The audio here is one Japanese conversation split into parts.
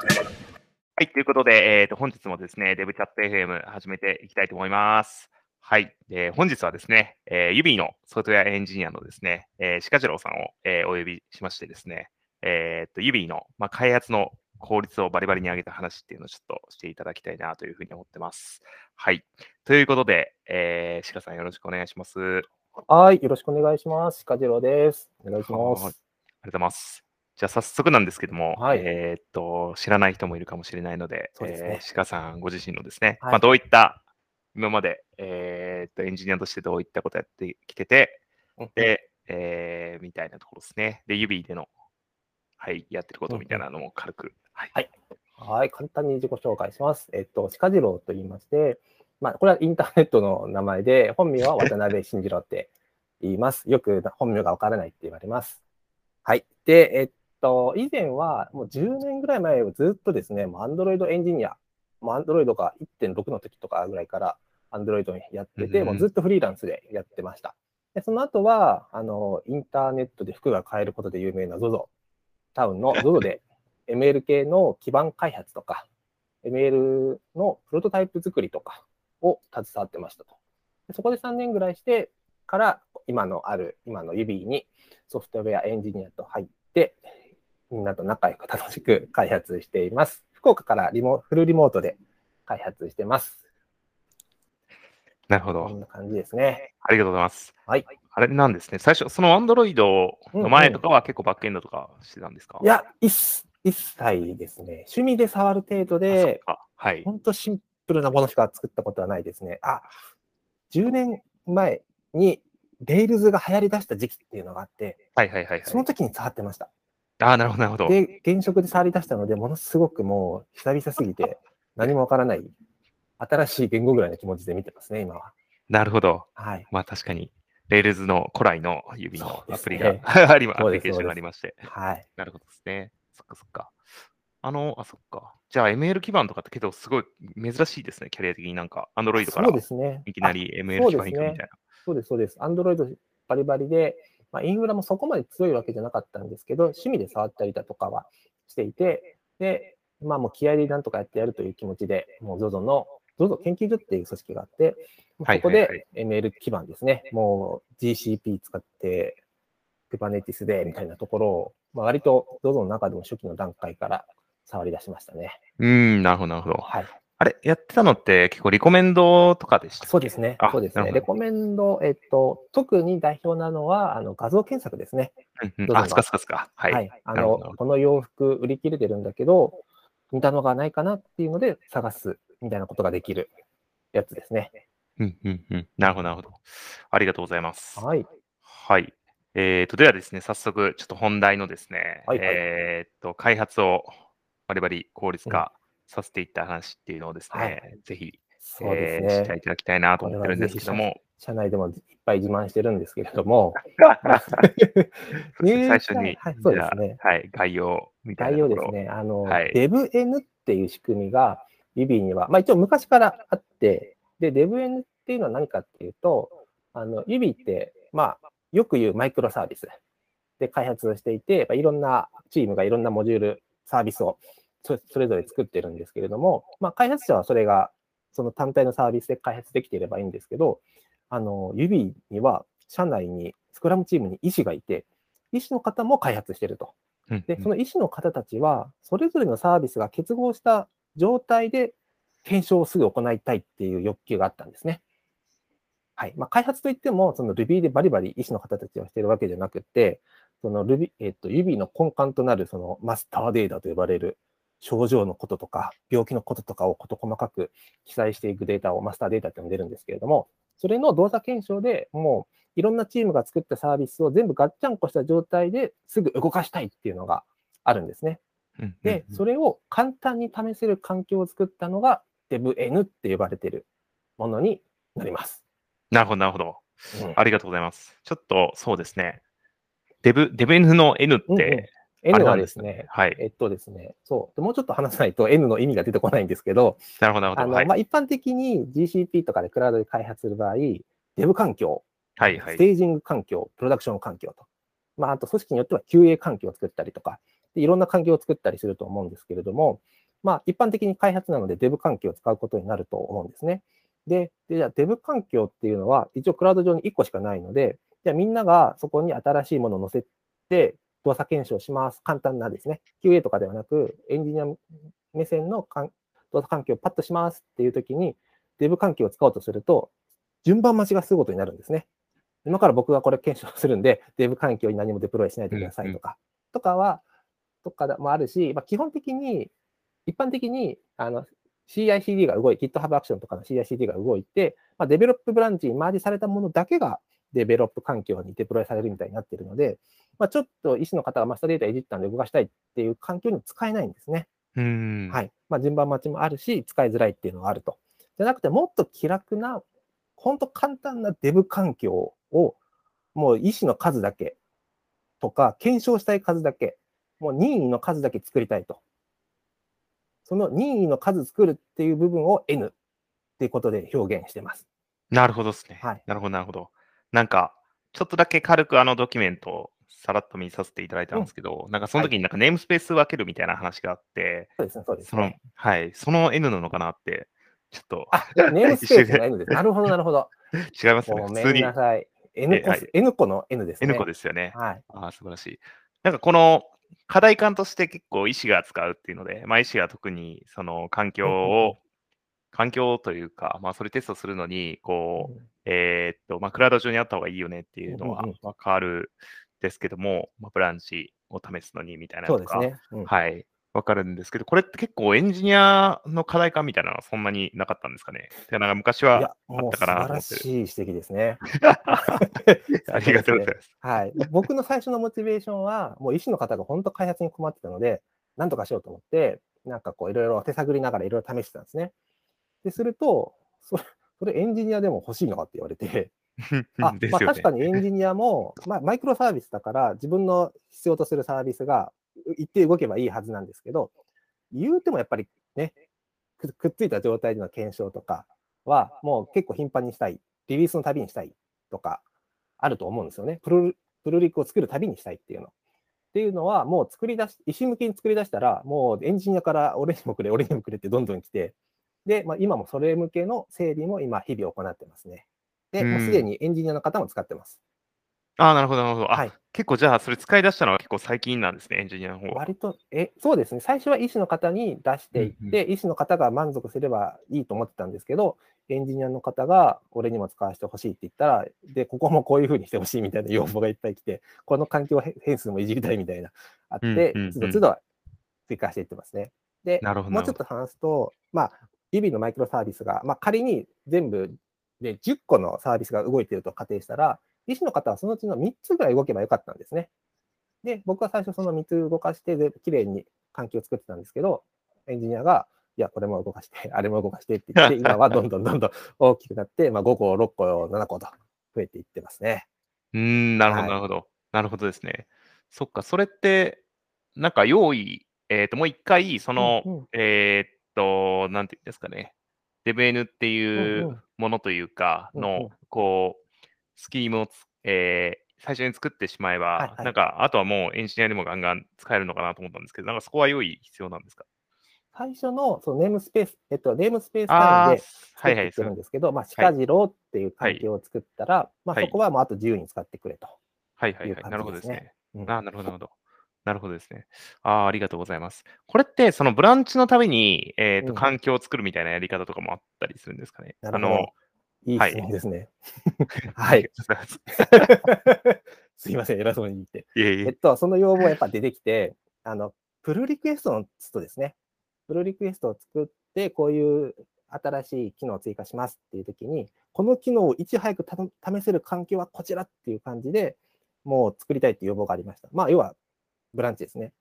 はい、ということで、えー、と本日もですね、デブチャット FM 始めていきたいと思います。はい、えー本日はですね、えー、ユビーのソフトウェアエンジニアのですね、えー、鹿次郎さんを、えーお呼びしましてですね、えー、とユビーの、まあ、開発の効率をバリバリに上げた話っていうのをちょっとしていただきたいなというふうに思ってます。はい。ということで、えー、鹿さんよろしくお願いします。ありはい、よろしくお願いします。鹿次郎です。お願いしまはいす。がとうございます。じゃあ早速なんですけども、はいえーっと、知らない人もいるかもしれないので、ですねえー鹿さんご自身のですね、はいまあ、どういった、今まで、えーっと、エンジニアとしてどういったことやってきてて、で、えーみたいなところですね。で、指での、はい、やってることみたいなのも軽く、はい。はいはい、簡単に自己紹介します。えっと、鹿次郎と言いまして、まあ、これはインターネットの名前で、本名は渡辺慎次郎って言います。よく本名がわからないって言われます。はい。で、えっと、以前はもう10年ぐらい前はずっとですね、もう Android エンジニア、もう Android が1.6の時とかぐらいから Android にやってて、うんもうずっとフリーランスでやってました。で、その後は、あの、インターネットで服が買えることで有名な ZOZO、タウンの ZOZO で ML 系の基盤開発とか、ML のプロトタイプ作りとかを携わってましたと。でそこで3年ぐらいしてから、今のある、今の指にソフトウェアエンジニアと入って、みんなと仲良く楽しく開発しています。福岡からリモフルリモートで開発してます。なるほど。こんな感じですね。ありがとうございます。はい。あれなんですね。最初、その Android の前とかは結構バックエンドとかしてたんですか、いや、一一切ですね、趣味で触る程度で、か。はい。本当シンプルなものしか作ったことはないですね。あ、10年前に Rails が流行り出した時期っていうのがあって、はいはいはい、はい。その時に触ってました。ああ、なるほど、なるほど。で、現職で触り出したので、ものすごくもう久々すぎて、何もわからない、新しい言語ぐらいの気持ちで見てますね、今は。なるほど。はい。まあ確かに、Rails の古来の指のアプリねが、ありまアプリケーションがありまして。はい。なるほどですね。そっかそっか。あの、あ、そっか。じゃあ ML 基盤とかってけど、すごい珍しいですね、キャリア的になんか、Android からそうですね。いきなりあ ML 基盤行くみたいな。そうです、そうです。Android バリバリで、まあ、インフラもそこまで強いわけじゃなかったんですけど、趣味で触ったりだとかはしていて、で、まあもう気合でなんとかやってやるという気持ちで、もう ZOZO の、ZOZO 研究所っていう組織があって、そこはいはいはいで ML 基盤ですね、もう GCP 使って、Kubernetes でみたいなところを、まあ、割と ZOZO の中でも初期の段階から触り出しましたね。うーん、なるほど、なるほど。はい。あれ、やってたのって結構リコメンドとかでしたそうですねあ。そうですね。レコメンド、えっと、特に代表なのは、あの画像検索ですね。どうんうんあ、すかすかすか。はい。はい。あのこの洋服売り切れてるんだけど、似たのがないかなっていうので探すみたいなことができるやつですね。うんうんうん。なるほど、なるほど。ありがとうございます。はい。はい。えー、と、ではですね、早速、ちょっと本題のですね、はいはいえーっと、開発をバリバリ効率化させていった話っていうのをですね、はいぜひ、そうえーですね。していただきたいなと思ってるんですけども、社内でもいっぱい自慢してるんですけれども、最初に、はい、そうですね。はい、概要みたいな概要ですね。あの、はい DevN っていう仕組みが Ruby には、まあ一応昔からあって、で、DevN っていうのは何かっていうと、あの、Ruby って、まあ、よく言うマイクロサービスで開発をしていて、やっぱいろんなチームがいろんなモジュール、サービスをそそれぞれ作ってるんですけれども、まあ、開発者はそれが、その単体のサービスで開発できていればいいんですけど、あの、Ruby には、社内に、スクラムチームに医師がいて、医師の方も開発してると。で、その医師の方たちは、それぞれのサービスが結合した状態で検証をすぐ行いたいっていう欲求があったんですね。はい。まあ、開発といっても、その Ruby でバリバリ医師の方たちはしてるわけじゃなくて、その Ruby、えっと、Ruby の根幹となるそのマスターデータと呼ばれる症状のこととか、病気のこととかを事細かく記載していくデータをマスターデータって呼んでるんですけれども、それの動作検証でもういろんなチームが作ったサービスを全部ガッチャンコした状態ですぐ動かしたいっていうのがあるんですね。で、それを簡単に試せる環境を作ったのが DevN って呼ばれているものになります。なるほど、なるほど。うんありがとうございます。ちょっと、そうですね。デブ、デブ N の N って、N なはんですねはい。えっとですね、そう。でもうちょっと話さないと N の意味が出てこないんですけど、なるほど、なるほど。あの、はい。まあ、一般的に GCP とかでクラウドで開発する場合、Dev 環境、はい、はいス。テージング環境、プロダクション環境と。まあ、あと組織によっては QA 環境を作ったりとかでいろんな環境を作ったりすると思うんですけれども、まあ、一般的に開発なので Dev 環境を使うことになると思うんですね。で、でじゃあ Dev 環境っていうのは、一応クラウド上に1個しかないので、じゃあみんながそこに新しいものを載せて、動作検証します。簡単なですね、QA とかではなく、エンジニア目線の動作環境をパッとしますっていうときに、Dev 環境を使おうとすると、順番待ちがすることになるんですね。今から僕がこれ検証するんで、Dev 環境に何もデプロイしないでくださいとか、とかは、とかもあるし、まあ、基本的に、一般的に、あの、CICD が動い、GitHub アクションとかの CICD が動いて、まあ、デベロップブランチにマージされたものだけがデベロップ環境にデプロイされるみたいになっているので、まあ、ちょっと医師の方がマスターデータいじったんで動かしたいっていう環境に使えないんですね。うんはい。まあ、順番待ちもあるし、使いづらいっていうのがあると。じゃなくて、もっと気楽な、本当簡単なデブ環境を、もう医師の数だけとか、検証したい数だけ、もう任意の数だけ作りたいと。その任意の数作るっていう部分を N っていうことで表現してます。なるほどですね。はいなるほど、なるほど。なんか、ちょっとだけ軽くあのドキュメントをさらっと見させていただいたんですけど、なんかその時になんかネームスペース分けるみたいな話があって、そうですね、そうですね。、はい、その N なのかなって、ちょっとあ、ネームスペースの N です。なるほど、なるほど。違いますよね。ごめん普通になさい。N 個はい N 個の N ですね。N 個ですよね。はい。ああ、素晴らしい。なんかこの課題感として結構医師が使うっていうので、まあ、医師が特にその環境うんうんうんを、環境というか、まあ、それテストするのに、こう、えーっと、まあ、クラウド上にあった方がいいよねっていうのはうんうんわかるんですけども、まあ、ブランチを試すのにみたいなのとか、そうですね。うんはい、わかるんですけど、これって結構エンジニアの課題感みたいなのはそんなになかったんですかね？てかなんか昔はいや、もう素あったかな晴らと思ってる。しい指摘ですね。ありがとうございます。はい。僕の最初のモチベーションは、もう医師の方が本当開発に困ってたので、なんとかしようと思って、なんかこういろいろ手探りながらいろいろ試してたんですね。で、すると、それ、それエンジニアでも欲しいのかって言われて、あ、ね。まあ確かにエンジニアも、まあマイクロサービスだから自分の必要とするサービスが一定動けばいいはずなんですけど、言うてもやっぱりね、くくっついた状態での検証とかはもう結構頻繁にしたい、リリースのたびにしたいとかあると思うんですよね。プルプルリクを作るたびにしたいっていうの。っていうのはもう作り出し、医師向けに作り出したら、もうエンジニアから俺にもくれ、俺にもくれってどんどん来て、で、まあ、今もそれ向けの整備も今日々行ってますね。で、もうすでにエンジニアの方も使ってます。ああ、なるほど、なるほど。あ、はい。結構じゃあ、それ使い出したのは結構最近なんですね、エンジニアの方は。割と、え、そうですね。最初は医師の方に出していって、うんう医師の方が満足すればいいと思ってたんですけど、エンジニアの方が俺にも使わせてほしいって言ったら、で、ここもこういうふうにしてほしいみたいな要望がいっぱい来て、この環境変数もいじりたいみたいな、あって、つどつど追加していってますね。で、なるほどもうちょっと話すと、まあ、指のマイクロサービスが、まあ、仮に全部で10個のサービスが動いていると仮定したら、医師の方はそのうちの3つぐらい動けばよかったんですね。で、僕は最初その3つ動かして、できれいに環境を作ってたんですけど、エンジニアが、いや、これも動かして、あれも動かしてって言って、今はどんどんどんどん大きくなって、まあ、5個、6個、7個と増えていってますね。うーん、なるほど、はいなるほど。なるほどですね。そっか、それって、なんか用意、えっ、と、もう一回、その、うんうんえっと、なんていうんですかね、DevN ってうんいううんものというか、の、こう、スキームをつ、えー最初に作ってしまえば、はいはいなんか、あとはもうエンジニアでもガンガン使えるのかなと思ったんですけど、なんかそこは用意必要なんですか？最初のそのネームスペース、えっと、ネームスペース単位で作はいはい、ってるんですけど、まあ、鹿次郎っていう環境を作ったら、まあ、はいそこはもうあと自由に使ってくれと。はいはいはい。なるほどですね。うんあーなるほど、なるほど。なるほどですね。ああ、ありがとうございます。これって、そのブランチのために、えっ、と、うん環境を作るみたいなやり方とかもあったりするんですかね。なるほどいいはい質問ですね。はい。すいません、偉そうに言って。いえいえ。えっと、その要望がやっぱ出てきて、あの、プルリクエストのツとですね、プルリクエストを作って、こういう新しい機能を追加しますっていうときに、この機能をいち早くた試せる環境はこちらっていう感じで、もう作りたいっていう要望がありました。まあ、要は、ブランチですね。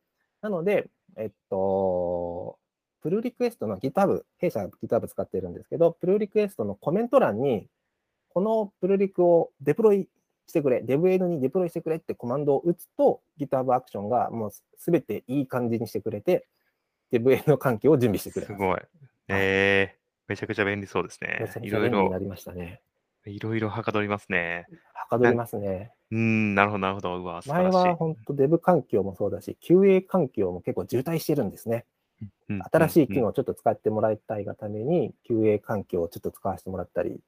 なので、えっと、プルリクエストの GitHub、弊社は GitHub 使ってるんですけど、プルリクエストのコメント欄に、このプルリクをデプロイしてくれ、DevN にデプロイしてくれってコマンドを打つと、GitHub アクションがもうすべていい感じにしてくれて、DevN の環境を準備してくれます。すごい。えー、めちゃくちゃ便利そうですねいろいろちゃ便利にな、りましたね。いろいろはかどりますね。はかどりますね。うーん、なるほど、なるほど。うわ、素晴前らしい。は本当デブ環境もそうだし、QA 環境も結構渋滞してるんですね。うん新しい機うん能をちょっと使ってもらいたいがために、QA 環境をちょっと使わせてもらったり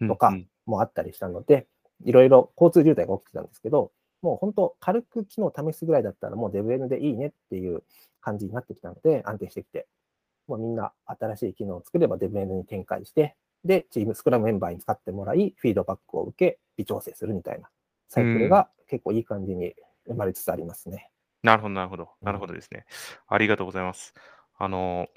うんとかうんもあったりしたので、いろいろ交通渋滞が起きてたんですけど、もう本当、軽く機能を試すぐらいだったら、もう DevN でいいねっていう感じになってきたので、安定してきて、もうみんな新しい機能を作れば DevN に展開して、で、チーム、スクラムメンバーに使ってもらい、フィードバックを受け、微調整するみたいなサイクルが結構いい感じに生まれつつありますね。なるほど、なるほど。うんなるほどですね。ありがとうございます。あの、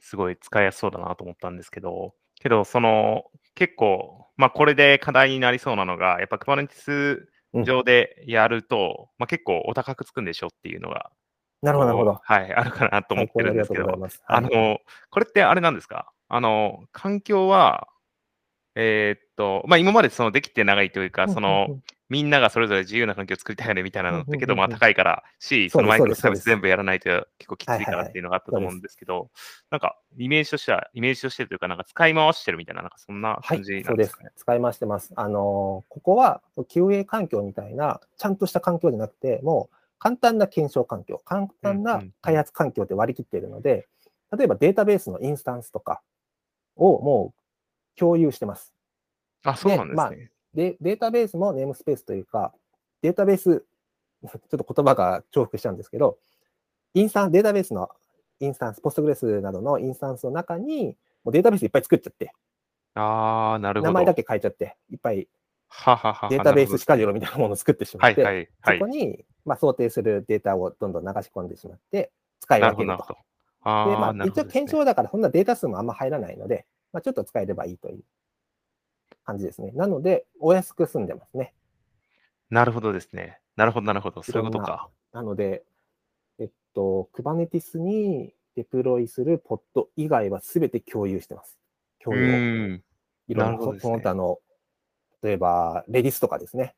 すごい使いやすそうだなと思ったんですけど、けど、その、結構、まあ、これで課題になりそうなのが、やっぱ Kubernetes うん上でやると、まあ、結構お高くつくんでしょっていうのが、なるほど、なるほど。はい、あるかなと思ってるんですけど、とうござい。あの、これってあれなんですか？あの、環境は、えーっと、まあ、今までそのできて長いというか、その、みんながそれぞれ自由な環境を作りたいよねみたいなのだけど、まあ高いからし、そですそうのマイクロサービスそうです全部やらないと結構きついかはいはいはいらっていうのがあったと思うんですけど、なんかイメージとしては、イメージとしてというか、なんか使い回してるみたいな、なんかそんなはい感じ、そうんですすなでかね。。使い回してます。あの、ここは QA 環境みたいな、ちゃんとした環境じゃなくて、もう簡単な検証環境、簡単なん開発環境で割り切っているので、例えばデータベースのインスタンスとかをもう共有してます。あ、そうなんですね。で、データベースもネームスペースというか、データベース、ちょっと言葉が重複しちゃうんですけど、インスタンデータベースのインスタンス、ポストグレスなどのインスタンスの中に、もうデータベースいっぱい作っちゃって、ああ、なるほど。名前だけ変えちゃって、いっぱいははははデータベーススカジュみたいなものを作ってしまって、はいはい。そこに、まあ、想定するデータをどんどん流し込んでしまって、使い分けると。なる。あで、まあ、あ、一応。検証だから、そんなデータ数もあんま入らないので、まあ、ちょっと使えればいいという感じですね。なので、お安く済んでますね。なるほどですね。なるほど、なるほど。そういうことか。なので、えっと、Kubernetes にデプロイするポッド以外は全て共有してます。う共有。いろんな、ねその他の、例えば、レディスとかですね。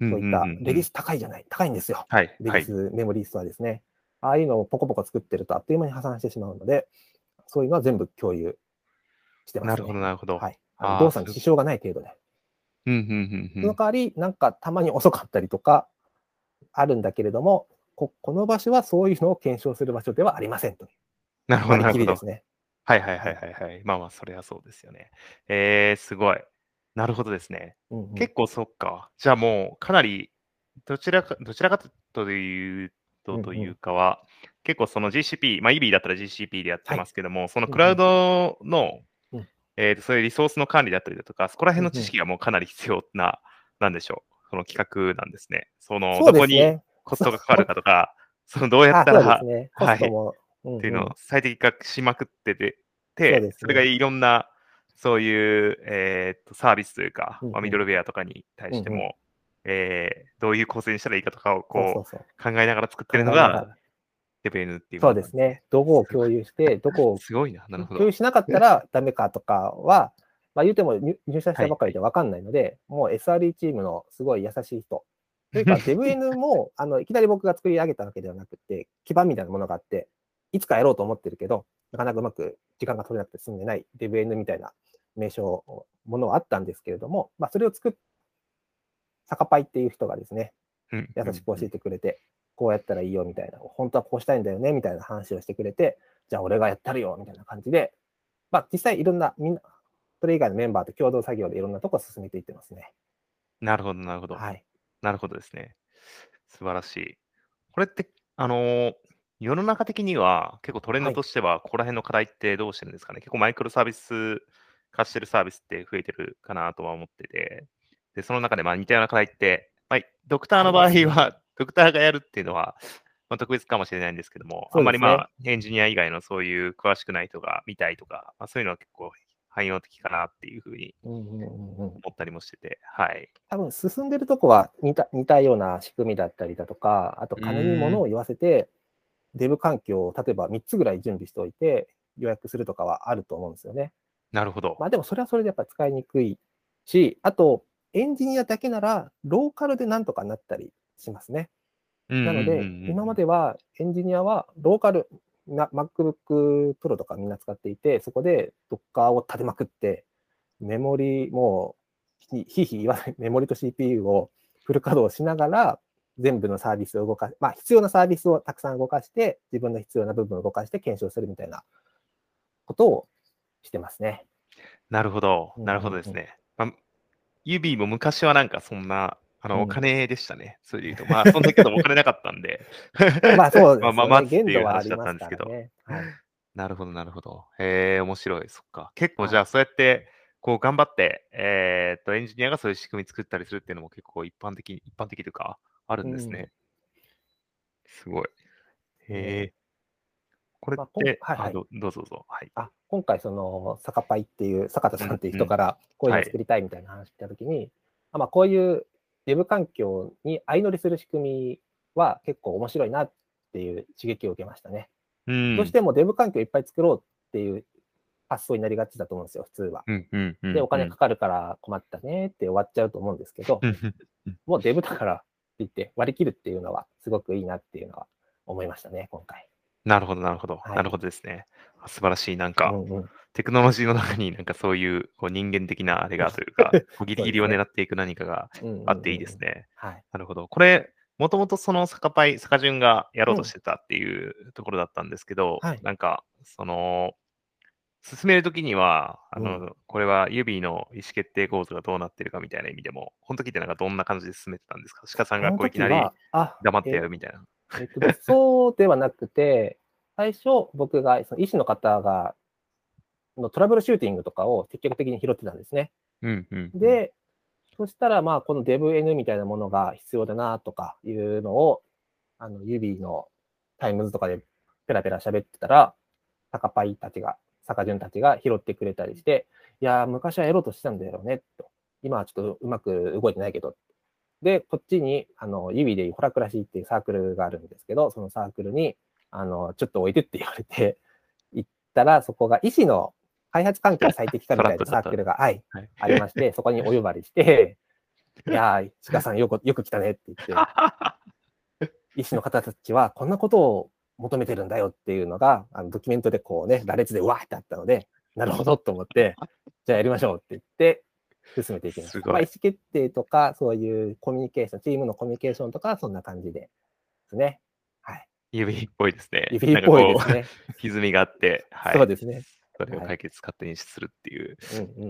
うんそういった、レディス高いじゃない、高いんですよ。はい、はい。レディスメモリーストアですね。ああいうのをポコポコ作ってるとあっという間に破産してしまうので、そういうのは全部共有してます、ね。なるほど、なるほど。はい。あの動作に支障がない程度で。うん、うん、うんうん。その代わり、なんかたまに遅かったりとかあるんだけれども、ここの場所はそういうのを検証する場所ではありませんと。なるほど、なるほど。はいはいはいはいはい。まあまあ、それはそうですよね。えー、すごい。なるほどですね。うんうん結構そっか。じゃあもう、かなり、どちらか、どちらかというと、うんうんというかは、結構その GCP、まあ EB だったら GCP でやってますけども、そのうんうんクラウドの、うんえーと、そういうリソースの管理だったりだとか、そこら辺の知識がもうかなり必要な、なんでしょう？その企画なんですね。その、どこに。コストがかかるかとか、そのどうやあったらね。コはい。うんうんっていうのを最適化しまくってて、そねそれがいろんな、そういう、えーっとサービスというか、うんうんまあ、ミドルウェアとかに対しても、うんうえーどういう構成にしたらいいかとかをこそう考えながら作ってるの考えながが DevN っていうそうですね。どこを共有して、どこをすごいな、なるほど共有。しなかったら ダメかとかは、まあ言うても入入社したばかりで分かんないので、もう SRE チームのすごい優しい人。というか、DevN もあのいきなり僕が作り上げたわけではなくて、基盤みたいなものがあって、いつかやろうと思ってるけど、なかなかうまく時間が取れなくて済んでない DevN みたいな名称、ものはあったんですけれども、まあそれを作っ、サカパイっていう人がですね、うん優しく教えてくれて、こうやったらいいよみたいな、本当はこうしたいんだよねみたいな話をしてくれて、じゃあ俺がやったるよみたいな感じで、まあ実際いろんな、みんな、それ以外のメンバーと共同作業でいろんなとこ進めていってますね。なるほど、なるほど。はい。なるほどですね。素晴らしい。これって、あのー世の中的には結構トレンドはいとしては、ここら辺の課題ってどうしてるんですかね？結構マイクロサービス化してるサービスって増えてるかなとは思ってて、で、その中でまあ似たような課題って、まあ、ドクターの場合は、ドクターがやるっていうのは、まあ、特別かもしれないんですけども、あんまりまあ、エンジニア以外のそういう詳しくない人が見たいとか、まあ、そういうのは結構汎用的かなっていうふうに思ったりもしてて、はい。多分進んでるとこは似た似たような仕組みだったりだとか、あと金に物を言わせて、デブ環境を例えば3つぐらい準備しておいて予約するとかはあると思うんですよね。なるほど。まあでもそれはそれでやっぱ使いにくいし、あとエンジニアだけならローカルでなんとかなったりしますね。なので、今まで、ではエンジニアはローカル、な MacBook Pro とかみんな使っていて、そこで Docker を立てまくって、メモリもうひひいひい言わないメモリと CPU をフル稼働しながら、全部のサービスを動かまあ、必要なサービスをたくさん動かして、自分の必要な部分を動かして検証するみたいなことをしてますね。なるほど、なるほどですね。まあ、指も昔はなんかそんな、あの、お金でしたね。それで言うと。まあ、そんだけどお金なかったんで。まあ、そうですね。まあ、まあ、待つっていう話だったんですけど。なるほど、なるほど。へえ、面白い。そっか。結構じゃあ、そうやって、こう頑張って、えー、っと、エンジニアがそういう仕組み作ったりするっていうのも結構一般的、一般的というか、あるんですね。すごい。へえ。これって、はいはい、どどうぞどうぞ。はい、あ今回、その、坂パイっていう、坂田さんっていう人から、こういうの作りたいみたいな話したときに、あまあ、こういうデブ環境に相乗りする仕組みは結構面白いなっていう刺激を受けましたね。うん、どうしてもデブ環境いっぱい作ろうっていう発想になりがちだと思うんですよ、普通は。で、お金かかるから困ったねって終わっちゃうと思うんですけど、もうデブだからって言って割り切るっていうのはすごくいいなっていうのは思いましたね、今回。なるほど、なるほど。はい、なるほどですね。素晴らしい。なんか、うんうん、テクノロジーの中になんかそういうこう人間的なあれがというか、ギリギリを狙っていく何かがあっていいですね。なるほど。これ、もともとその坂パイ、坂順がやろうとしてたっていうところだったんですけど、うんはい、なんか、その、進めるときには、あの、うん、これは指の意思決定構造がどうなってるかみたいな意味でも、この時ってなんかどんな感じで進めてたんですか？鹿さんがこういきなり黙ってやるみたいな。えっと、そうではなくて、最初僕がその医師の方がのトラブルシューティングとかを積極的に拾ってたんですね。うんうん、で、そしたら、まあ、この DevN みたいなものが必要だなとかいうのを、あの、自分の times とかでペラペラ喋ってたら、サカパイたちが、サカジュンたちが拾ってくれたりして、いや、昔はやろうとしてたんだよね、と。今はちょっとうまく動いてないけど。で、こっちに、あの、指でホラクラシーっていうサークルがあるんですけど、そのサークルに、あの、ちょっと置いてって言われて、行ったら、そこが医師の開発環境最適化みたいな サークルが、はい、ありまして、そこにお呼ばれして、いやー、鹿さんよく、よく来たねって言って、医師の方たちはこんなことを求めてるんだよっていうのが、あのドキュメントでこうね、羅列でわーってあったので、なるほどと思って、じゃあやりましょうって言って、進めていきます。まあ、意思決定とか、そういうコミュニケーション、チームのコミュニケーションとか、そんな感じでですね。はい。指っぽいですね。指っぽいですね。歪みがあって、はい。そうですね。それを解決勝手にするっていう。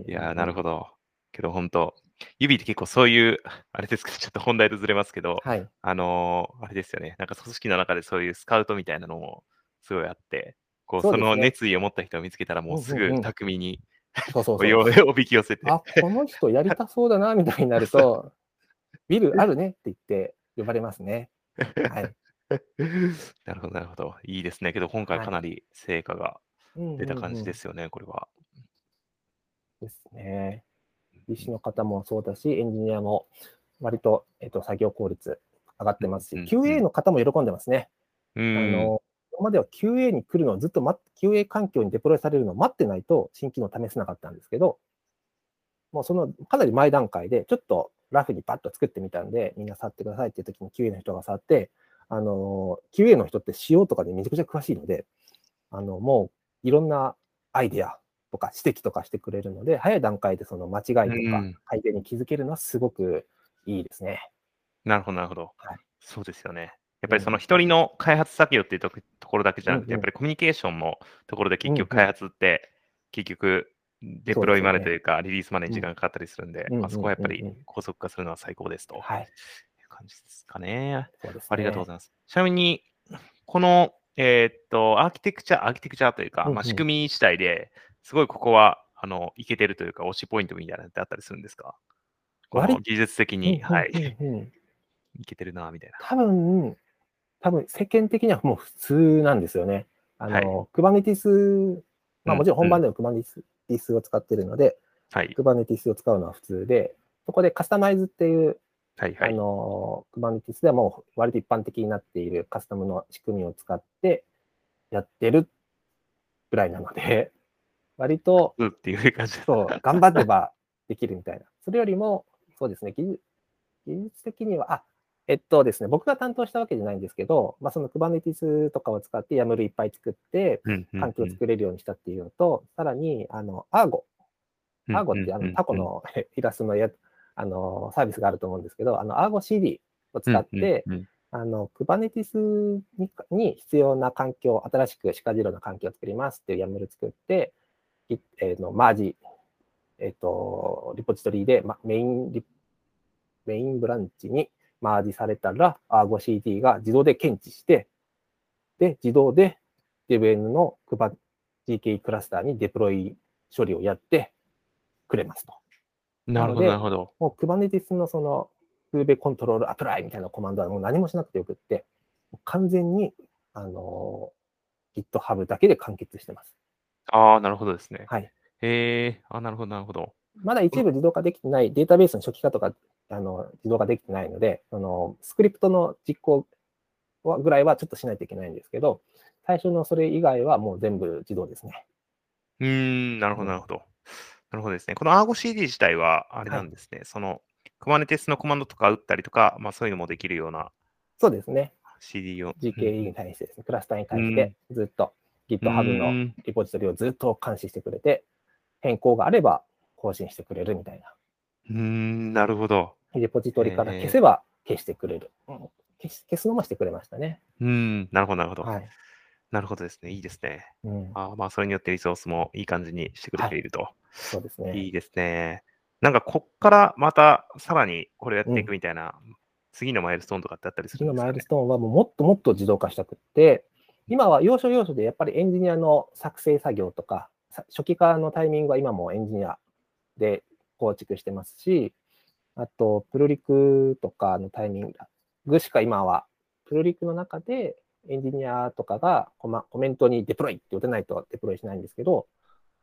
いやなるほど。けど本当、指って結構そういう、あれですけど、ちょっと本題とずれますけど、はい、あのー、あれですよね、なんか組織の中でそういうスカウトみたいなのもすごいあって、こうそ、ね、の熱意を持った人を見つけたら、もうすぐ巧みに、そうそうそう おびき寄せて。あ、この人やりたそうだな、みたいになると、ビルあるねって言って呼ばれますね。はい。なるほど、なるほど。いいですね。けど、今回かなり成果が出た感じですよね、これは。ですね。医師の方もそうだし、エンジニアも割と、えっと、作業効率上がってますし、QA の方も喜んでますね。あの今までは QA に来るのをずっと待って、QA 環境にデプロイされるのを待ってないと新機能試せなかったんですけど、もうそのかなり前段階で、ちょっとラフにパッと作ってみたんで、みんな触ってくださいっていう時に QA の人が触って、あの、QA の人って仕様とかでめちゃくちゃ詳しいので、あの、もういろんなアイデアとか指摘とかしてくれるので、早い段階でその間違いとか改善に気づけるのはすごくいいですね。なるほど、なるほど。はい、そうですよね。やっぱりその一人の開発作業っていうところだけじゃなくて、やっぱりコミュニケーションのところで結局開発って、結局デプロイまでというか、リリースまでに時間かかったりするんで、あそこはやっぱり高速化するのは最高ですと。はい。いう感じですかね。ありがとうございます。ちなみに、このえー、っと、アーキテクチャ、アーキテクチャというか、まあ、仕組み自体ですごいここは、あの、いけてるというか、推しポイントみたいなのってあったりするんですか？技術的に、はい。いけてるな、みたいな。多分、多分世間的にはもう普通なんですよね。あの、はい、クバネティス、まあもちろん本番でもクバネティスを使ってるので、はい、クバネティスを使うのは普通で、そこでカスタマイズっていうはいはい、あの、Kubernetes ではもう割と一般的になっているカスタムの仕組みを使ってやってるぐらいなので、割と、っていう感じそう、頑張ればできるみたいな。それよりも、そうですね、技術技術的には、あ、えっとですね、僕が担当したわけじゃないんですけど、まあ、その Kubernetes とかを使って YAML いっぱい作って、環境を作れるようにしたっていうのと、さらに、あの、Argo。Argo ってあのタコの イラストのやあの、サービスがあると思うんですけど、あの、Argo CD を使って、あの、Kubernetes にに必要な環境、新しくシカジロの環境を作りますっていう YAML 作って、えーのマージ、えっ、と、リポジトリで、ま、メインリ、メインブランチにマージされたら、Argo CD が自動で検知して、で、自動で Debian の KubeGKE クラスターにデプロイ処理をやってくれますと。なるほど、なるほど。もう Kubernetes のその Kube コントロールアプライみたいなコマンドはもう何もしなくてよくって、完全に、あの GitHub だけで完結してます。ああ、なるほどですね。はい。へえ、あなるほど、なるほど。まだ一部自動化できてない、データベースの初期化とか、あの、自動化できてないので、その、スクリプトの実行はぐらいはちょっとしないといけないんですけど、最初のそれ以外はもう全部自動ですね。うーん、なるほど、うんなるほど。なるほどですね。この Argo CD 自体は、あれなんですね。その、Kubernetes のコマンドとか打ったりとか、まあそういうのもできるようなそうですね。CD を。GKE に対してですね、クラスターに対して、ずっと GitHub のうんリポジトリをずっと監視してくれて、変更があれば更新してくれるみたいな。うーん、なるほど。リポジトリから消せば消してくれる。うん消し消すのもしてくれましたね。うーん、なるほど、なるほど。はい。なるほどですね。いいですね。うん、あーまあ、それによってリソースもいい感じにしてくれていると。そうですね。いいですね。なんか、こっからまたさらにこれをやっていくみたいな、次のマイルストーンとかってあったりす次のるんですか、ね、マイルストーンはもうもっともっと自動化したくって、今は要所要所でやっぱりエンジニアの作成作業とか、さ初期化のタイミングは今もエンジニアで構築してますし、あと、プルリクとかのタイミングしか今は、プルリクの中でエンジニアとかがコマコメントにデプロイって打てないとデプロイしないんですけど、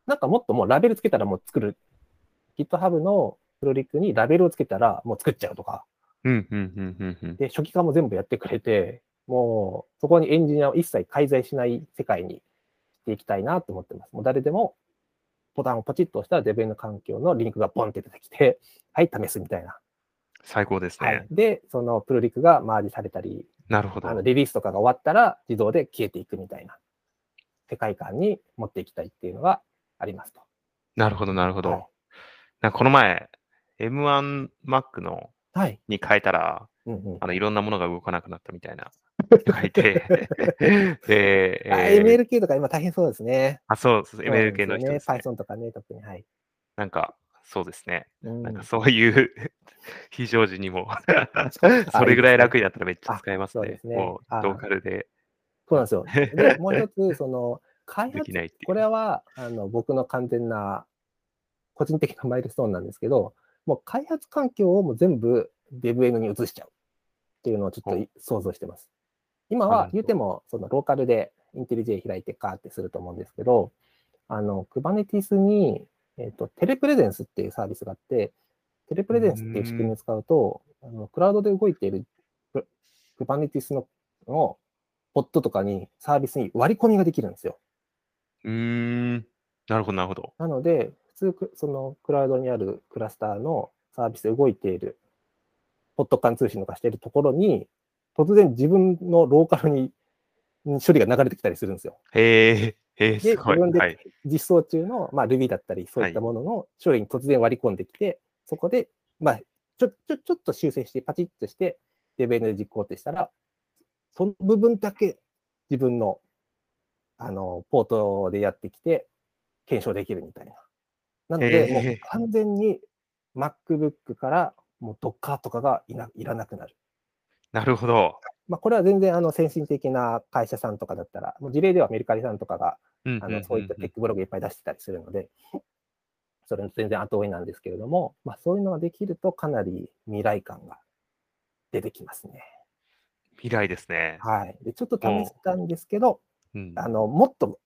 なんかもっともうラベルつけたらもう作る。GitHub のプルリクにラベルをつけたらもう作っちゃうとか、うん、うん、うん、うん、うん。で、初期化も全部やってくれて、もうそこにエンジニアを一切介在しない世界にしていきたいなと思ってます。もう誰でもボタンをポチッと押したらデベの環境のリンクがポンって出てきて、はい、試すみたいな。最高ですね。はい。で、そのプルリクがマージされたり、なるほどあ。のリリースとかが終わったら自動で消えていくみたいな世界観に持っていきたいっていうのがありますと。なるほど、なるほど。はいなんかこの前、M1Mac のはい。に変えたら、うんうん。あのいろんなものが動かなくなったみたいな人がいて、で、あえー MLK とか今大変そうですね。あ、そうです ML 系の。人ですね。Python とかね、特に。はい。なんか、そうですね。うんなんかそういう 非常時にも それぐらい楽になったらめっちゃ使えますね。うですねもうあローカルでそうなんですよ。で、もう一つ、その、開発。これは、あの、僕の完全な、個人的なマイルストーンなんですけど、もう開発環境をもう全部 DevN に移しちゃうっていうのをちょっとい想像してます。今は言うても、そのローカルでインテリジェ開いてカーってすると思うんですけど、あの、Kubernetes に、えっ、と、テレプレゼンスっていうサービスがあって、テレプレゼンスっていう仕組みを使うと、あのクラウドで動いている Kubernetes ののポッドとかにサービスに割り込みができるんですよ。うーん。なるほど、なるほど。なので、普通く、そのクラウドにあるクラスターのサービスで動いている、ポッド間通信とかしているところに、突然自分のローカルにに処理が流れてきたりするんですよ。へえ、へえ、ですごい。自分ではい。実装中の、まあ、Ruby だったり、そういったものの処理に突然割り込んできて、そこで、まあ、ちょ、ちょ、ちょっと修正して、パチッとして、デベ n で実行ってしたら、その部分だけ自分の、あの、ポートでやってきて、検証できるみたいな。なので、もう完全に MacBook からもう Docker とかがいないらなくなる。なるほど。まあ、これは全然あの先進的な会社さんとかだったら、もう事例ではメルカリさんとかがうんあのそういったテックブログいっぱい出してたりするので、それの全然後追いなんですけれども、まあ、そういうのができるとかなり未来感が出てきますね。未来ですね。はい。で、ちょっと試したんですけど、うん。あの、もっと、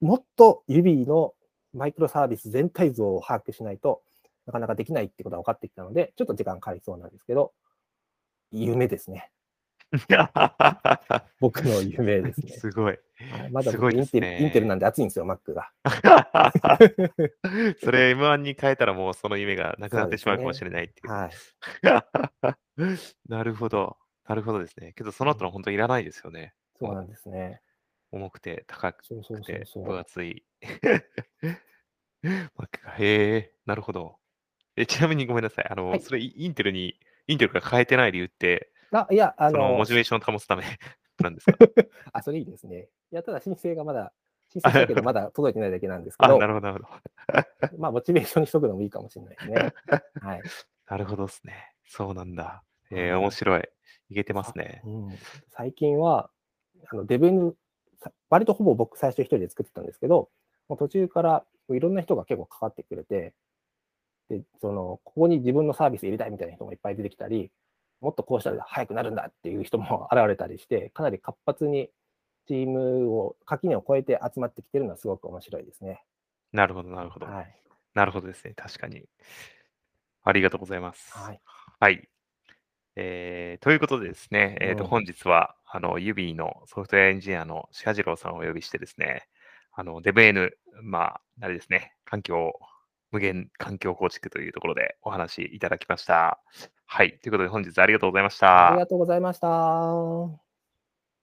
もっと指のマイクロサービス全体像を把握しないとなかなかできないってことが分かってきたので、ちょっと時間かかりそうなんですけど、夢ですね。僕の夢ですね。すごい。はいまだインテル、ねインテルなんで熱いんですよ、Mac が。それ M1 に変えたらもうその夢がなくなってしまうかもしれないっていう。はい。なるほど。なるほどですね。けどその後の本当いらないですよね。そうなんですね。重くて高くて。分厚い。Mac がへえ、なるほど。えちなみにごめんなさい。あの、はいそれインテルに、インテルが変えてない理由って、あ、いや、あそののモチベーションを保つため なんですか？あ、それいいですね。いや、ただ申請がまだ、申請したけど まだ届いてないだけなんですけあ、どな、るほど、なるほど。まあ、モチベーションにしとくのもいいかもしれないですね。はい。なるほどですね。そうなんだ。えー、はい面白い。いけてますね。うん、最近は、あのデブに、さ割とほぼ僕最初一人で作ってたんですけど、もう途中からいろんな人が結構関わってくれて、で、その、ここに自分のサービス入れたいみたいな人もいっぱい出てきたり、もっとこうしたら早くなるんだっていう人も 現れたりして、かなり活発にチームを、垣根を越えて集まってきてるのはすごく面白いですね。なるほど、なるほど。はい。なるほどですね。確かに。ありがとうございます。はい。はい。えーということでですね、えーとうん本日は、あの、ユビーのソフトウェアエンジニアの鹿次郎さんをお呼びしてですね、あの、DevN、まあ、あれですね、環境、無限環境構築というところでお話いただきました。はい。ということで本日ありがとうございました。ありがとうございました。